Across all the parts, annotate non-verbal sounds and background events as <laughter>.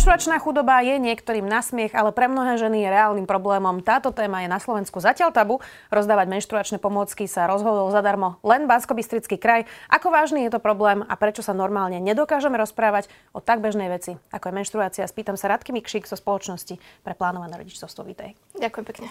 Menštruačná chudoba je niektorým nasmiech, ale pre mnohé ženy je reálnym problémom. Táto téma je na Slovensku zatiaľ tabu. Rozdávať menštruačné pomôcky sa rozhodol zadarmo len bansko kraj. Ako vážny je to problém a prečo sa normálne nedokážeme rozprávať o tak bežnej veci, ako je menštruácia? Spýtam sa Radky Mikšík zo spoločnosti pre plánované rodičovstvo. Vítej. Ďakujem pekne.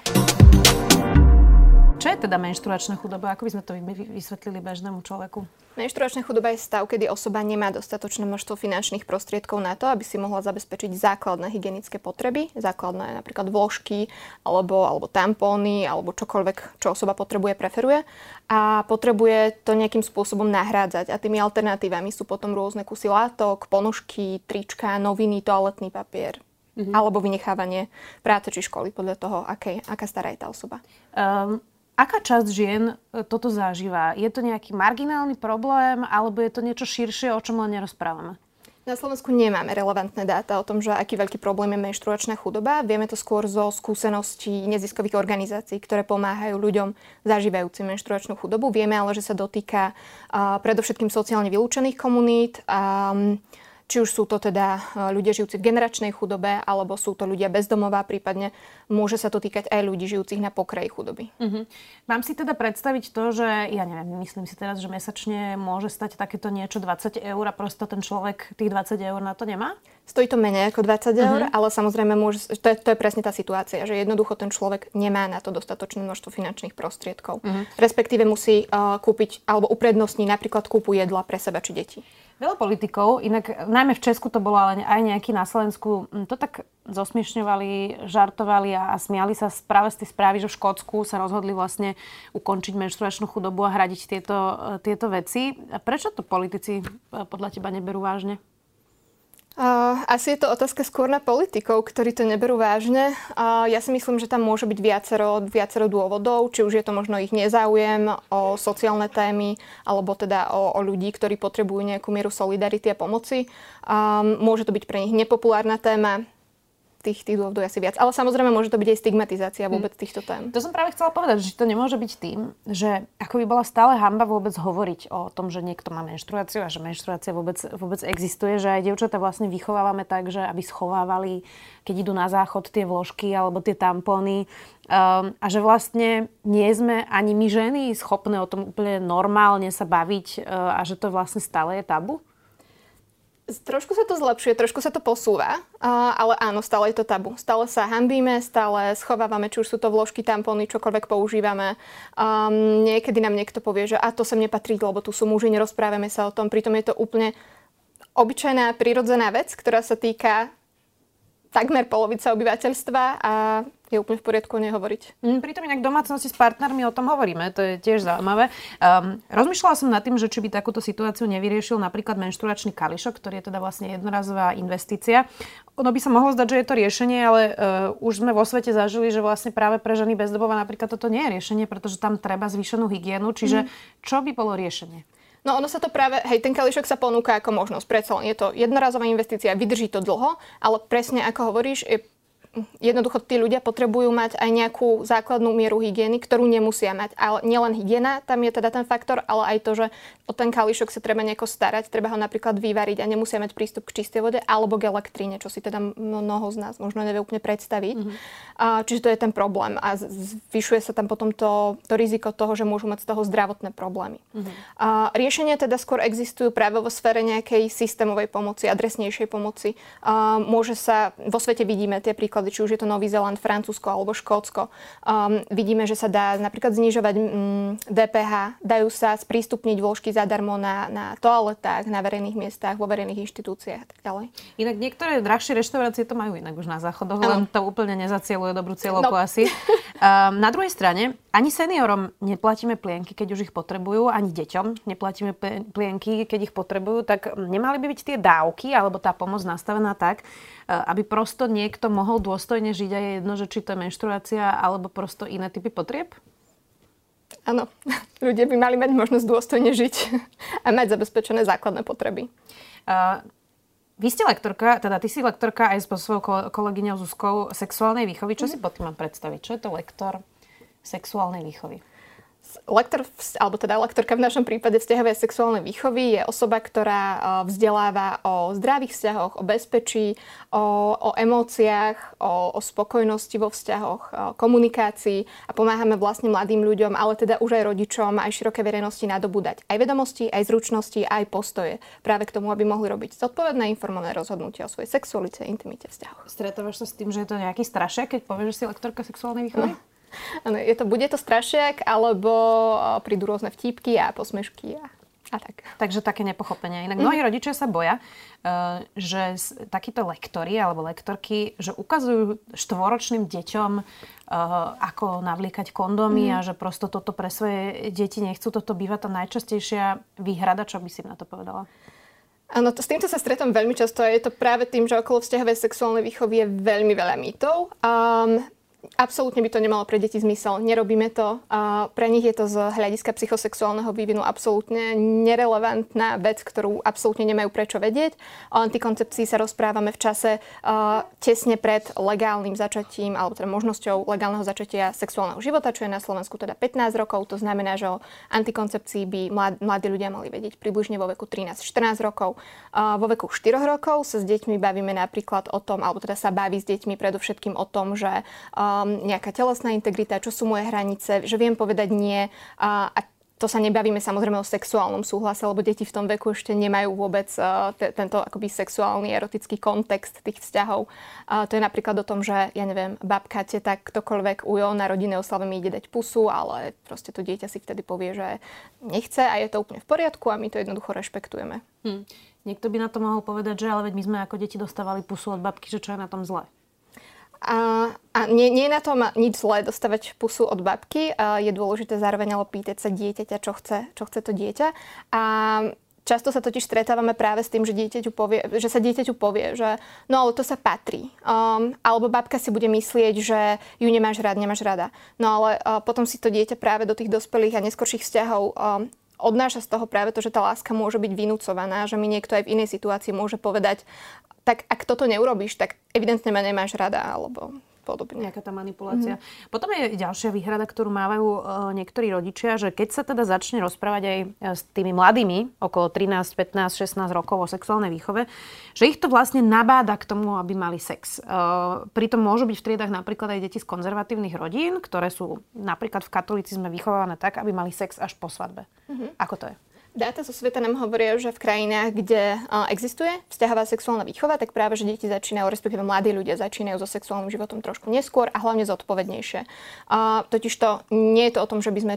Je teda menštruačná chudoba? Ako by sme to vysvetlili bežnému človeku? Menštruačná chudoba je stav, kedy osoba nemá dostatočné množstvo finančných prostriedkov na to, aby si mohla zabezpečiť základné hygienické potreby, základné napríklad vložky, alebo, alebo tampóny, alebo čokoľvek, čo osoba potrebuje, preferuje. A potrebuje to nejakým spôsobom nahrádzať. A tými alternatívami sú potom rôzne kusy látok, ponožky, trička, noviny, toaletný papier, mm-hmm. alebo vynechávanie práce či školy podľa toho, aké, aká stará je tá osoba. Um, Aká časť žien e, toto zažíva? Je to nejaký marginálny problém, alebo je to niečo širšie, o čom len nerozprávame? Na Slovensku nemáme relevantné dáta o tom, že aký veľký problém je menštruačná chudoba. Vieme to skôr zo skúseností neziskových organizácií, ktoré pomáhajú ľuďom zažívajúcim menštruačnú chudobu. Vieme ale, že sa dotýka uh, predovšetkým sociálne vylúčených komunít. Um, či už sú to teda e, ľudia žijúci v generačnej chudobe, alebo sú to ľudia bezdomová, prípadne môže sa to týkať aj ľudí žijúcich na pokraji chudoby. Uh-huh. Mám si teda predstaviť to, že ja neviem, myslím si teraz, že mesačne môže stať takéto niečo 20 eur a prosto ten človek tých 20 eur na to nemá? Stojí to menej ako 20 eur, uh-huh. ale samozrejme môže, to, je, to je presne tá situácia, že jednoducho ten človek nemá na to dostatočné množstvo finančných prostriedkov. Uh-huh. Respektíve musí uh, kúpiť alebo uprednostní napríklad kúpu jedla pre seba či deti. Veľa politikov, inak najmä v Česku to bolo, ale aj nejaký na Slovensku, hm, to tak zosmiešňovali, žartovali a, a smiali sa práve z tej správy, že v Škótsku sa rozhodli vlastne ukončiť menštruačnú chudobu a hradiť tieto, tieto veci. Prečo to politici podľa teba neberú vážne? Asi je to otázka skôr na politikov, ktorí to neberú vážne. Ja si myslím, že tam môže byť viacero, viacero dôvodov, či už je to možno ich nezáujem o sociálne témy, alebo teda o, o ľudí, ktorí potrebujú nejakú mieru solidarity a pomoci. Môže to byť pre nich nepopulárna téma, tých, tých dôvodov asi viac. Ale samozrejme môže to byť aj stigmatizácia hm. vôbec hmm. týchto tém. To som práve chcela povedať, že to nemôže byť tým, že ako by bola stále hamba vôbec hovoriť o tom, že niekto má menštruáciu a že menštruácia vôbec, vôbec existuje, že aj dievčatá vlastne vychovávame tak, že aby schovávali, keď idú na záchod tie vložky alebo tie tampóny um, a že vlastne nie sme ani my ženy schopné o tom úplne normálne sa baviť uh, a že to vlastne stále je tabu? Trošku sa to zlepšuje, trošku sa to posúva, ale áno, stále je to tabu. Stále sa hambíme, stále schovávame, či už sú to vložky, tampóny, čokoľvek používame. Um, niekedy nám niekto povie, že a to sem nepatrí, lebo tu sú muži, nerozprávame sa o tom. Pritom je to úplne obyčajná, prirodzená vec, ktorá sa týka takmer polovica obyvateľstva a je úplne v poriadku nehovoriť. Mm, pritom inak domácnosti s partnermi o tom hovoríme, to je tiež zaujímavé. Um, rozmýšľala som nad tým, že či by takúto situáciu nevyriešil napríklad menštruačný kališok, ktorý je teda vlastne jednorazová investícia. Ono by sa mohlo zdať, že je to riešenie, ale uh, už sme vo svete zažili, že vlastne práve pre ženy bezdobova napríklad toto nie je riešenie, pretože tam treba zvýšenú hygienu. Čiže mm. čo by bolo riešenie? No ono sa to práve, hej, ten kališok sa ponúka ako možnosť, predsa len je to jednorazová investícia, vydrží to dlho, ale presne ako hovoríš, je jednoducho tí ľudia potrebujú mať aj nejakú základnú mieru hygieny, ktorú nemusia mať. Ale nielen hygiena, tam je teda ten faktor, ale aj to, že o ten kališok sa treba nejako starať, treba ho napríklad vyvariť a nemusia mať prístup k čistej vode alebo k elektríne, čo si teda mnoho z nás možno nevie úplne predstaviť. Mm-hmm. Čiže to je ten problém a zvyšuje sa tam potom to, to riziko toho, že môžu mať z toho zdravotné problémy. Mm-hmm. Riešenia teda skôr existujú práve vo sfére nejakej systémovej pomoci, adresnejšej pomoci. Môže sa, vo svete vidíme tie príklady príklady, či už je to Nový Zeland, Francúzsko alebo Škótsko. Um, vidíme, že sa dá napríklad znižovať um, DPH, dajú sa sprístupniť vložky zadarmo na, na toaletách, na verejných miestach, vo verejných inštitúciách a tak ďalej. Inak niektoré drahšie reštaurácie to majú inak už na záchodoch, len to úplne nezacieluje dobrú cieľovku no. asi. <laughs> Um, na druhej strane, ani seniorom neplatíme plienky, keď už ich potrebujú, ani deťom neplatíme plienky, keď ich potrebujú, tak nemali by byť tie dávky alebo tá pomoc nastavená tak, Eh, aby prosto niekto mohol dôstojne žiť a je jedno, že či to je menštruácia alebo prosto iné typy potrieb? Áno, <laughs> ľudia by mali mať možnosť dôstojne žiť a mať zabezpečené základné potreby. Uh, vy ste lektorka, teda ty si lektorka aj s svojou kolegyňou Zuzkou sexuálnej výchovy. Čo mm. si pod tým mám predstaviť? Čo je to lektor sexuálnej výchovy? Lektor, alebo teda lektorka v našom prípade vzťahovej sexuálnej výchovy je osoba, ktorá e, vzdeláva o zdravých vzťahoch, o bezpečí, o, o emóciách, o, o spokojnosti vo vzťahoch, o komunikácii a pomáhame vlastne mladým ľuďom, ale teda už aj rodičom, aj široké verejnosti nadobúdať aj vedomosti, aj zručnosti, aj postoje práve k tomu, aby mohli robiť zodpovedné informované rozhodnutia o svojej sexualite, intimite, vzťahoch. Stretávaš sa s tým, že je to nejaký strašek, keď povieš, že si lektorka sexuálnej výchovy? No. Ano, je to, bude to strašiak, alebo prídu rôzne vtípky a posmešky a, a tak. Takže také nepochopenie. Inak mm. mnohí rodičia sa boja, uh, že takíto lektori alebo lektorky, že ukazujú štvoročným deťom, uh, ako navlíkať kondómy mm. a že prosto toto pre svoje deti nechcú. Toto býva tá najčastejšia výhrada. Čo by si na to povedala? Áno, s týmto sa stretom veľmi často a je to práve tým, že okolo vzťahovej sexuálnej výchovy je veľmi veľa mýtov. Um, Absolútne by to nemalo pre deti zmysel. Nerobíme to. Pre nich je to z hľadiska psychosexuálneho vývinu absolútne nerelevantná vec, ktorú absolútne nemajú prečo vedieť. O antikoncepcii sa rozprávame v čase tesne pred legálnym začatím, alebo teda možnosťou legálneho začatia sexuálneho života, čo je na Slovensku teda 15 rokov. To znamená, že o antikoncepcii by mlad, mladí ľudia mali vedieť približne vo veku 13-14 rokov. Vo veku 4 rokov sa s deťmi bavíme napríklad o tom, alebo teda sa baví s deťmi predovšetkým o tom, že um, nejaká telesná integrita, čo sú moje hranice, že viem povedať nie a, a to sa nebavíme samozrejme o sexuálnom súhlase, lebo deti v tom veku ešte nemajú vôbec uh, te, tento akoby sexuálny, erotický kontext tých vzťahov. Uh, to je napríklad o tom, že, ja neviem, babka, teta, ktokoľvek ujo na rodinné oslave mi ide dať pusu, ale proste to dieťa si vtedy povie, že nechce a je to úplne v poriadku a my to jednoducho rešpektujeme. Hm. Niekto by na to mohol povedať, že ale veď my sme ako deti dostávali pusu od babky, že čo je na tom zle. A, a nie, nie je na tom nič zlé dostávať pusu od babky. A je dôležité zároveň ale pýtať sa dieťaťa, čo chce, čo chce to dieťa. A Často sa totiž stretávame práve s tým, že, dieťaťu povie, že sa dieťaťu povie, že no ale to sa patrí. Um, alebo babka si bude myslieť, že ju nemáš rád, nemáš rada. No ale uh, potom si to dieťa práve do tých dospelých a neskorších vzťahov um, odnáša z toho práve to, že tá láska môže byť vynúcovaná, že mi niekto aj v inej situácii môže povedať, tak ak toto neurobíš, tak evidentne ma nemáš rada, alebo podobne. Nejaká tá manipulácia. Mm-hmm. Potom je ďalšia výhrada, ktorú mávajú uh, niektorí rodičia, že keď sa teda začne rozprávať aj e, s tými mladými, okolo 13, 15, 16 rokov o sexuálnej výchove, že ich to vlastne nabáda k tomu, aby mali sex. Uh, pritom môžu byť v triedach napríklad aj deti z konzervatívnych rodín, ktoré sú napríklad v katolicizme vychované tak, aby mali sex až po svadbe. Mm-hmm. Ako to je? Dáta zo sveta nám hovoria, že v krajinách, kde existuje vzťahová sexuálna výchova, tak práve, že deti začínajú, respektíve mladí ľudia začínajú so sexuálnym životom trošku neskôr a hlavne zodpovednejšie. Totiž to nie je to o tom, že by sme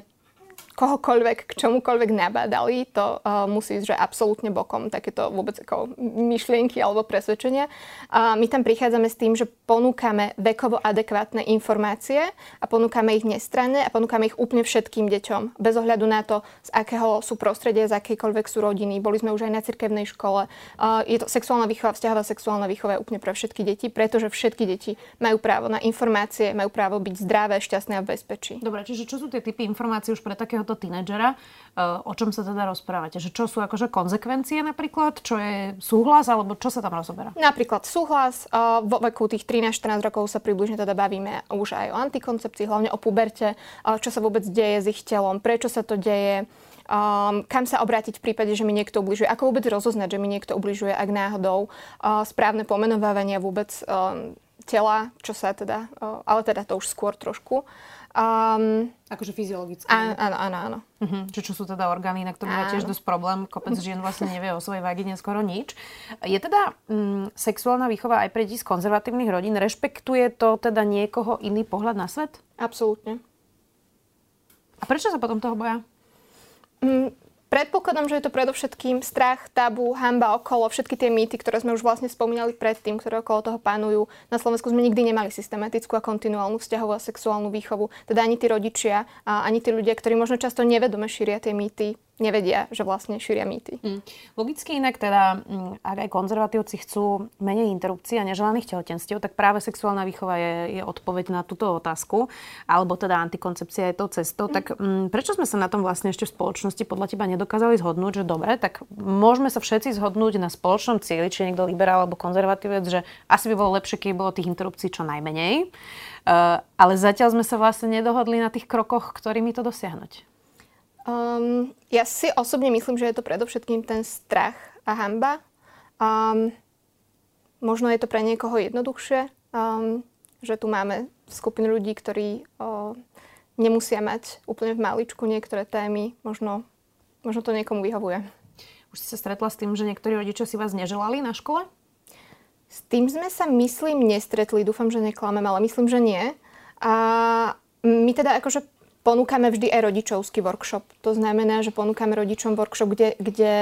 kohokoľvek k čomukoľvek nabádali, to uh, musí ísť, že absolútne bokom, takéto vôbec ako myšlienky alebo presvedčenia. Uh, my tam prichádzame s tým, že ponúkame vekovo adekvátne informácie a ponúkame ich nestranne a ponúkame ich úplne všetkým deťom, bez ohľadu na to, z akého sú prostredie, z akejkoľvek sú rodiny. Boli sme už aj na cirkevnej škole. Uh, je to sexuálna výchova, vzťahová sexuálna výchova je úplne pre všetky deti, pretože všetky deti majú právo na informácie, majú právo byť zdravé, šťastné a v bezpečí. Dobre, čiže čo sú tie typy informácií už pre takého takéhoto tínedžera, eh, o čom sa teda rozprávate? Že čo sú akože konzekvencie napríklad? Čo je súhlas? Alebo čo sa tam rozoberá? Napríklad súhlas. Eh, vo veku tých 13-14 rokov sa približne teda bavíme už aj o antikoncepcii, hlavne o puberte, čo sa vôbec deje s ich telom, prečo sa to deje, Um, kam sa obrátiť v prípade, že mi niekto ubližuje, ako vôbec rozoznať, že mi niekto ubližuje, ak náhodou, uh, správne pomenovávanie vôbec um, tela, čo sa teda, uh, ale teda to už skôr trošku. Um, akože fyziologicky. Áno, áno, áno. áno. Uh-huh. Čo, čo sú teda orgány, na ktoré má tiež dosť problém. Kopec žien vlastne nevie o svojej vagine skoro nič. Je teda um, sexuálna výchova aj pre deti z konzervatívnych rodín? Rešpektuje to teda niekoho iný pohľad na svet? Absolútne. A prečo sa potom toho boja? Um, Predpokladám, že je to predovšetkým strach, tabu, hamba okolo, všetky tie mýty, ktoré sme už vlastne spomínali predtým, ktoré okolo toho panujú. Na Slovensku sme nikdy nemali systematickú a kontinuálnu vzťahovú a sexuálnu výchovu. Teda ani tí rodičia, ani tí ľudia, ktorí možno často nevedome šíria tie mýty, nevedia, že vlastne šíria mýty. Mm. Logicky inak teda, mm, ak aj konzervatívci chcú menej interrupcií a neželaných tehotenstiev, tak práve sexuálna výchova je, je odpoveď na túto otázku, alebo teda antikoncepcia je tou cestou. Mm. Tak mm, prečo sme sa na tom vlastne ešte v spoločnosti podľa teba nedokázali zhodnúť, že dobre, tak môžeme sa všetci zhodnúť na spoločnom cieli, či niekto liberál alebo konzervatívec, že asi by bolo lepšie, keby bolo tých interrupcií čo najmenej. Uh, ale zatiaľ sme sa vlastne nedohodli na tých krokoch, ktorými to dosiahnuť. Um, ja si osobne myslím, že je to predovšetkým ten strach a hamba. Um, možno je to pre niekoho jednoduchšie, um, že tu máme skupinu ľudí, ktorí uh, nemusia mať úplne v maličku niektoré témy. Možno, možno to niekomu vyhovuje. Už si sa stretla s tým, že niektorí rodičia si vás neželali na škole? S tým sme sa, myslím, nestretli. Dúfam, že neklamem, ale myslím, že nie. A my teda akože ponúkame vždy aj rodičovský workshop. To znamená, že ponúkame rodičom workshop, kde, kde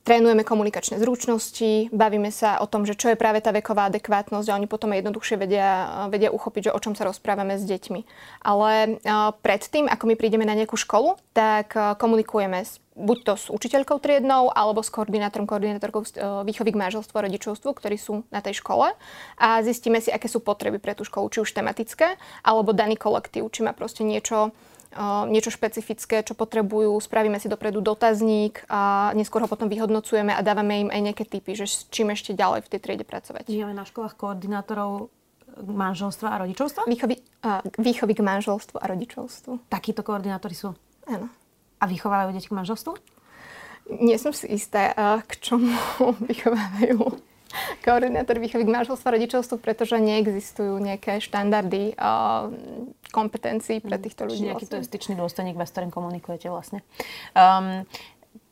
trénujeme komunikačné zručnosti, bavíme sa o tom, že čo je práve tá veková adekvátnosť a oni potom jednoduchšie vedia, vedia uchopiť, že o čom sa rozprávame s deťmi. Ale predtým, ako my prídeme na nejakú školu, tak komunikujeme s buď to s učiteľkou triednou, alebo s koordinátorom, koordinátorkou výchovy k manželstvu a rodičovstvu, ktorí sú na tej škole. A zistíme si, aké sú potreby pre tú školu, či už tematické, alebo daný kolektív, či má proste niečo, niečo špecifické, čo potrebujú, spravíme si dopredu dotazník a neskôr ho potom vyhodnocujeme a dávame im aj nejaké typy, že s čím ešte ďalej v tej triede pracovať. Máme na školách koordinátorov manželstva a rodičovstva? Výchovy, uh, výchovy k manželstvu a rodičovstvu. Takíto koordinátori sú? Áno. A vychovávajú deti k manželstvu? Nie som si istá, k čomu <laughs> vychovávajú koordinátor výchovy k manželstvu a rodičovstvu, pretože neexistujú nejaké štandardy uh, kompetencií pre mhm. týchto ľudí. Čiže nejaký vlastne. to je styčný dôstojník, s ktorým komunikujete vlastne. Um,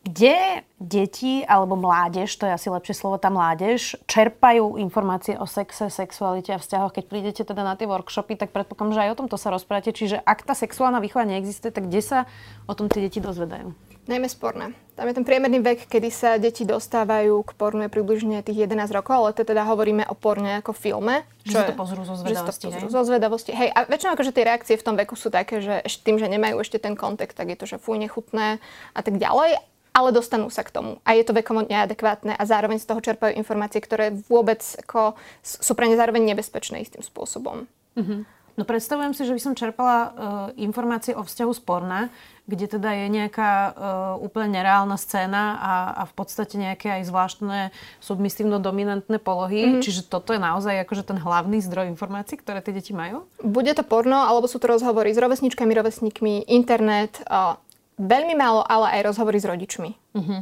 kde deti alebo mládež, to je asi lepšie slovo, tá mládež, čerpajú informácie o sexe, sexualite a vzťahoch? Keď prídete teda na tie workshopy, tak predpokladám, že aj o tomto sa rozprávate. Čiže ak tá sexuálna výchova neexistuje, tak kde sa o tom tie deti dozvedajú? Najmä sporné. Tam je ten priemerný vek, kedy sa deti dostávajú k pornu je približne tých 11 rokov, ale to teda hovoríme o porne ako filme. Čo že to pozrú zo zvedavosti, že to pozrú zo zvedavosti. Hej, a väčšinou akože tie reakcie v tom veku sú také, že tým, že nemajú ešte ten kontext, tak je to, že fuj, nechutné a tak ďalej ale dostanú sa k tomu. A je to vekovo neadekvátne a zároveň z toho čerpajú informácie, ktoré vôbec ako, sú pre ne zároveň nebezpečné istým spôsobom. Mm-hmm. No predstavujem si, že by som čerpala uh, informácie o vzťahu sporná, kde teda je nejaká uh, úplne nereálna scéna a, a v podstate nejaké aj zvláštne submisívno-dominantné polohy. Mm-hmm. Čiže toto je naozaj akože ten hlavný zdroj informácií, ktoré tie deti majú? Bude to porno, alebo sú to rozhovory s rovesničkami, rovesníkmi, internet, uh, veľmi málo, ale aj rozhovory s rodičmi. Mm-hmm.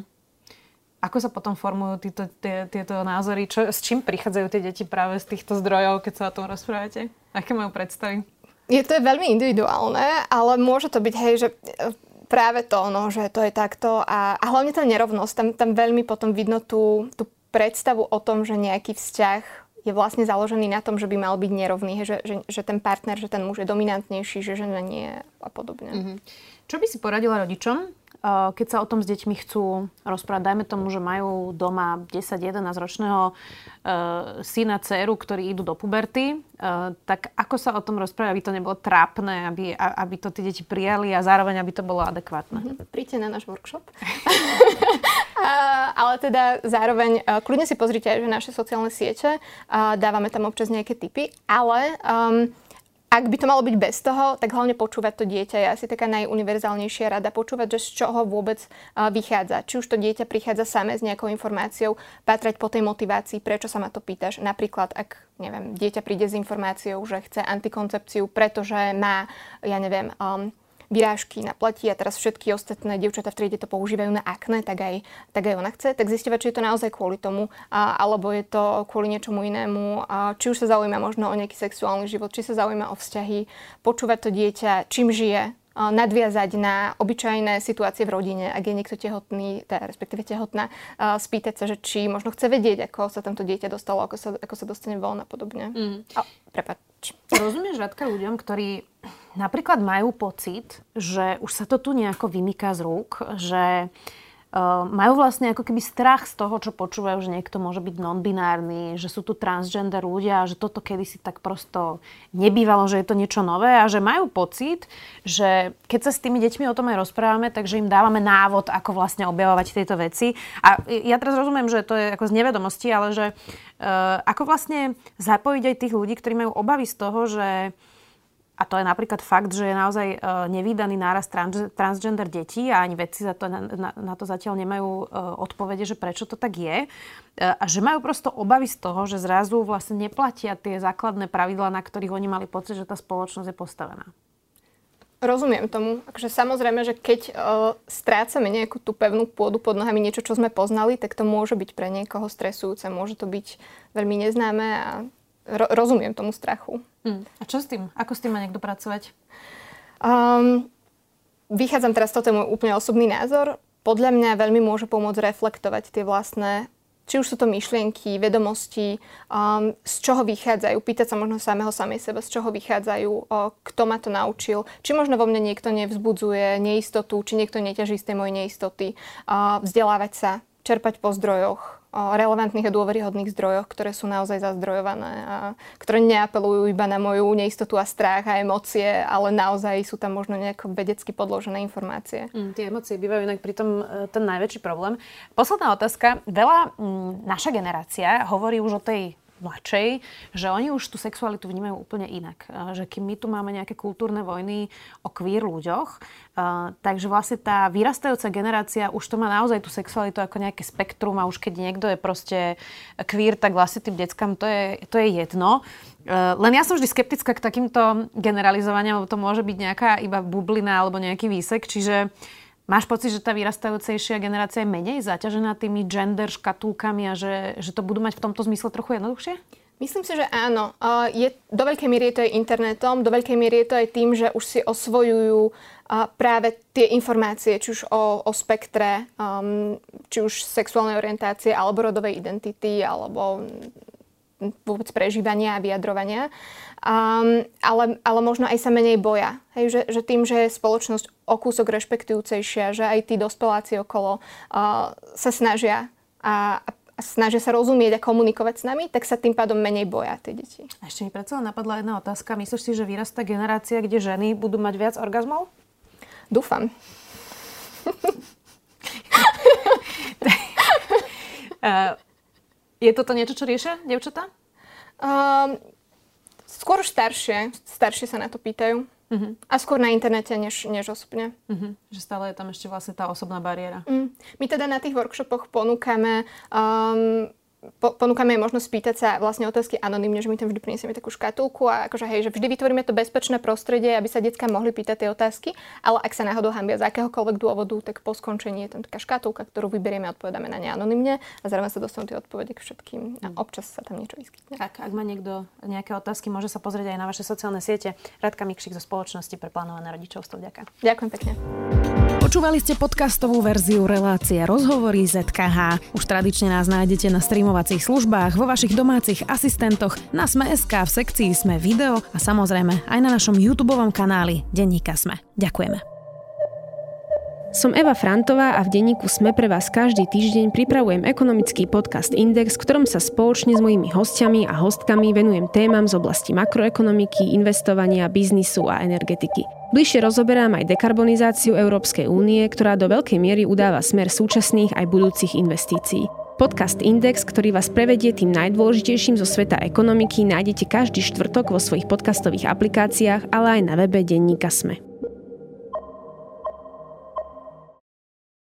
Ako sa potom formujú títo, tie, tieto názory? Čo, s čím prichádzajú tie deti práve z týchto zdrojov, keď sa o tom rozprávate? Aké majú predstavy? Je to veľmi individuálne, ale môže to byť, hej, že e, práve to, no, že to je takto a, a hlavne tá nerovnosť, tam, tam veľmi potom vidno tú, tú predstavu o tom, že nejaký vzťah je vlastne založený na tom, že by mal byť nerovný, že, že, že ten partner, že ten muž je dominantnejší, že žena nie a podobne. Mm-hmm. Čo by si poradila rodičom, Eh, keď sa o tom s deťmi chcú rozprávať, dajme tomu, že majú doma 10-11 ročného uh, syna, dceru, ktorí idú do puberty, uh, tak ako sa o tom rozprávať, aby to nebolo trápne, aby, aby to tí deti prijali a zároveň, aby to bolo adekvátne? Mm-hmm. Príďte na náš workshop. <laughs> ale teda zároveň, kľudne si pozrite aj, že naše sociálne siete, dávame tam občas nejaké tipy, ale um, ak by to malo byť bez toho, tak hlavne počúvať to dieťa je asi taká najuniverzálnejšia rada. Počúvať, že z čoho vôbec uh, vychádza. Či už to dieťa prichádza samé s nejakou informáciou, patrať po tej motivácii, prečo sa ma to pýtaš. Napríklad, ak neviem, dieťa príde s informáciou, že chce antikoncepciu, pretože má, ja neviem, um, vyrážky na pleti a teraz všetky ostatné dievčatá v triede to používajú na akné, tak aj, tak aj ona chce, tak zistovať, či je to naozaj kvôli tomu, a, alebo je to kvôli niečomu inému, a, či už sa zaujíma možno o nejaký sexuálny život, či sa zaujíma o vzťahy, počúvať to dieťa, čím žije, nadviazať na obyčajné situácie v rodine, ak je niekto tehotný, teda respektíve tehotná, spýtať sa, že či možno chce vedieť, ako sa tamto dieťa dostalo, ako sa, ako sa dostane von a podobne. Mm. A, prepač. Rozumieš, Radka, ľuďom, ktorí napríklad majú pocit, že už sa to tu nejako vymýka z rúk, že majú vlastne ako keby strach z toho, čo počúvajú, že niekto môže byť non-binárny, že sú tu transgender ľudia, že toto kedysi tak prosto nebývalo, že je to niečo nové a že majú pocit, že keď sa s tými deťmi o tom aj rozprávame, takže im dávame návod, ako vlastne objavovať tieto veci. A ja teraz rozumiem, že to je ako z nevedomosti, ale že uh, ako vlastne zapojiť aj tých ľudí, ktorí majú obavy z toho, že a to je napríklad fakt, že je naozaj e, nevýdaný náraz trans, transgender detí a ani vedci za to, na, na, to zatiaľ nemajú e, odpovede, že prečo to tak je. E, a že majú prosto obavy z toho, že zrazu vlastne neplatia tie základné pravidlá, na ktorých oni mali pocit, že tá spoločnosť je postavená. Rozumiem tomu. Akože samozrejme, že keď uh, strácame nejakú tú pevnú pôdu pod nohami, niečo, čo sme poznali, tak to môže byť pre niekoho stresujúce, môže to byť veľmi neznáme a ro- rozumiem tomu strachu. Hmm. A čo s tým? Ako s tým má niekto pracovať? Um, vychádzam teraz, toto je môj úplne osobný názor. Podľa mňa veľmi môže pomôcť reflektovať tie vlastné či už sú to myšlienky, vedomosti, um, z čoho vychádzajú, pýtať sa možno samého samej seba, z čoho vychádzajú, o, kto ma to naučil, či možno vo mne niekto nevzbudzuje neistotu, či niekto neťaží z tej mojej neistoty, uh, vzdelávať sa, čerpať po zdrojoch, relevantných a dôveryhodných zdrojoch, ktoré sú naozaj zazdrojované a ktoré neapelujú iba na moju neistotu a strach a emócie, ale naozaj sú tam možno nejako vedecky podložené informácie. Mm, tie emócie bývajú inak pritom e, ten najväčší problém. Posledná otázka. Veľa m, mm, naša generácia hovorí už o tej mladšej, že oni už tú sexualitu vnímajú úplne inak. Že keď my tu máme nejaké kultúrne vojny o queer ľuďoch, takže vlastne tá vyrastajúca generácia už to má naozaj tú sexualitu ako nejaké spektrum a už keď niekto je proste queer, tak vlastne tým deckám to je, to je jedno. Len ja som vždy skeptická k takýmto generalizovaniam, lebo to môže byť nejaká iba bublina alebo nejaký výsek, čiže Máš pocit, že tá vyrastajúcejšia generácia je menej zaťažená tými gender škatulkami a že, že to budú mať v tomto zmysle trochu jednoduchšie? Myslím si, že áno. Je, do veľkej miery je to aj internetom, do veľkej miery je to aj tým, že už si osvojujú práve tie informácie, či už o, o spektre, um, či už sexuálnej orientácie, alebo rodovej identity, alebo vôbec prežívania a vyjadrovania. Um, ale, ale možno aj sa menej boja. Hej, že, že tým, že je spoločnosť o kúsok rešpektujúcejšia, že aj tí dospeláci okolo uh, sa snažia a, a snažia sa rozumieť a komunikovať s nami, tak sa tým pádom menej boja tie deti. Ešte mi predsa napadla jedna otázka. Myslíš si, že vyrastá generácia, kde ženy budú mať viac orgazmov? Dúfam. uh, <laughs> Je toto niečo, čo riešia devčatá? Um, skôr staršie. Staršie sa na to pýtajú. Uh-huh. A skôr na internete, než, než osobne. Uh-huh. Že stále je tam ešte vlastne tá osobná bariéra. Uh-huh. My teda na tých workshopoch ponúkame um, po, ponúkame jej možnosť spýtať sa vlastne otázky anonymne, že my tam vždy prinesieme takú škatulku a akože hej, že vždy vytvoríme to bezpečné prostredie, aby sa detská mohli pýtať tie otázky, ale ak sa náhodou hambia z akéhokoľvek dôvodu, tak po skončení je tam taká škatulka, ktorú vyberieme a odpovedáme na ne anonymne a zároveň sa dostanú tie odpovede k všetkým a mm. občas sa tam niečo vyskytne. Tak, ak má niekto nejaké otázky, môže sa pozrieť aj na vaše sociálne siete. Radka Mikšik zo spoločnosti pre plánované rodičovstvo. Ďakujem. Ďakujem pekne. Počúvali ste podcastovú verziu relácie Rozhovory ZKH. Už tradične nás nájdete na streamovacích službách, vo vašich domácich asistentoch, na Sme.sk, v sekcii Sme video a samozrejme aj na našom YouTube kanáli Denníka Sme. Ďakujeme. Som Eva Frantová a v denníku Sme pre vás každý týždeň pripravujem ekonomický podcast Index, v ktorom sa spoločne s mojimi hostiami a hostkami venujem témam z oblasti makroekonomiky, investovania, biznisu a energetiky. Bližšie rozoberám aj dekarbonizáciu Európskej únie, ktorá do veľkej miery udáva smer súčasných aj budúcich investícií. Podcast Index, ktorý vás prevedie tým najdôležitejším zo sveta ekonomiky, nájdete každý štvrtok vo svojich podcastových aplikáciách, ale aj na webe denníka Sme.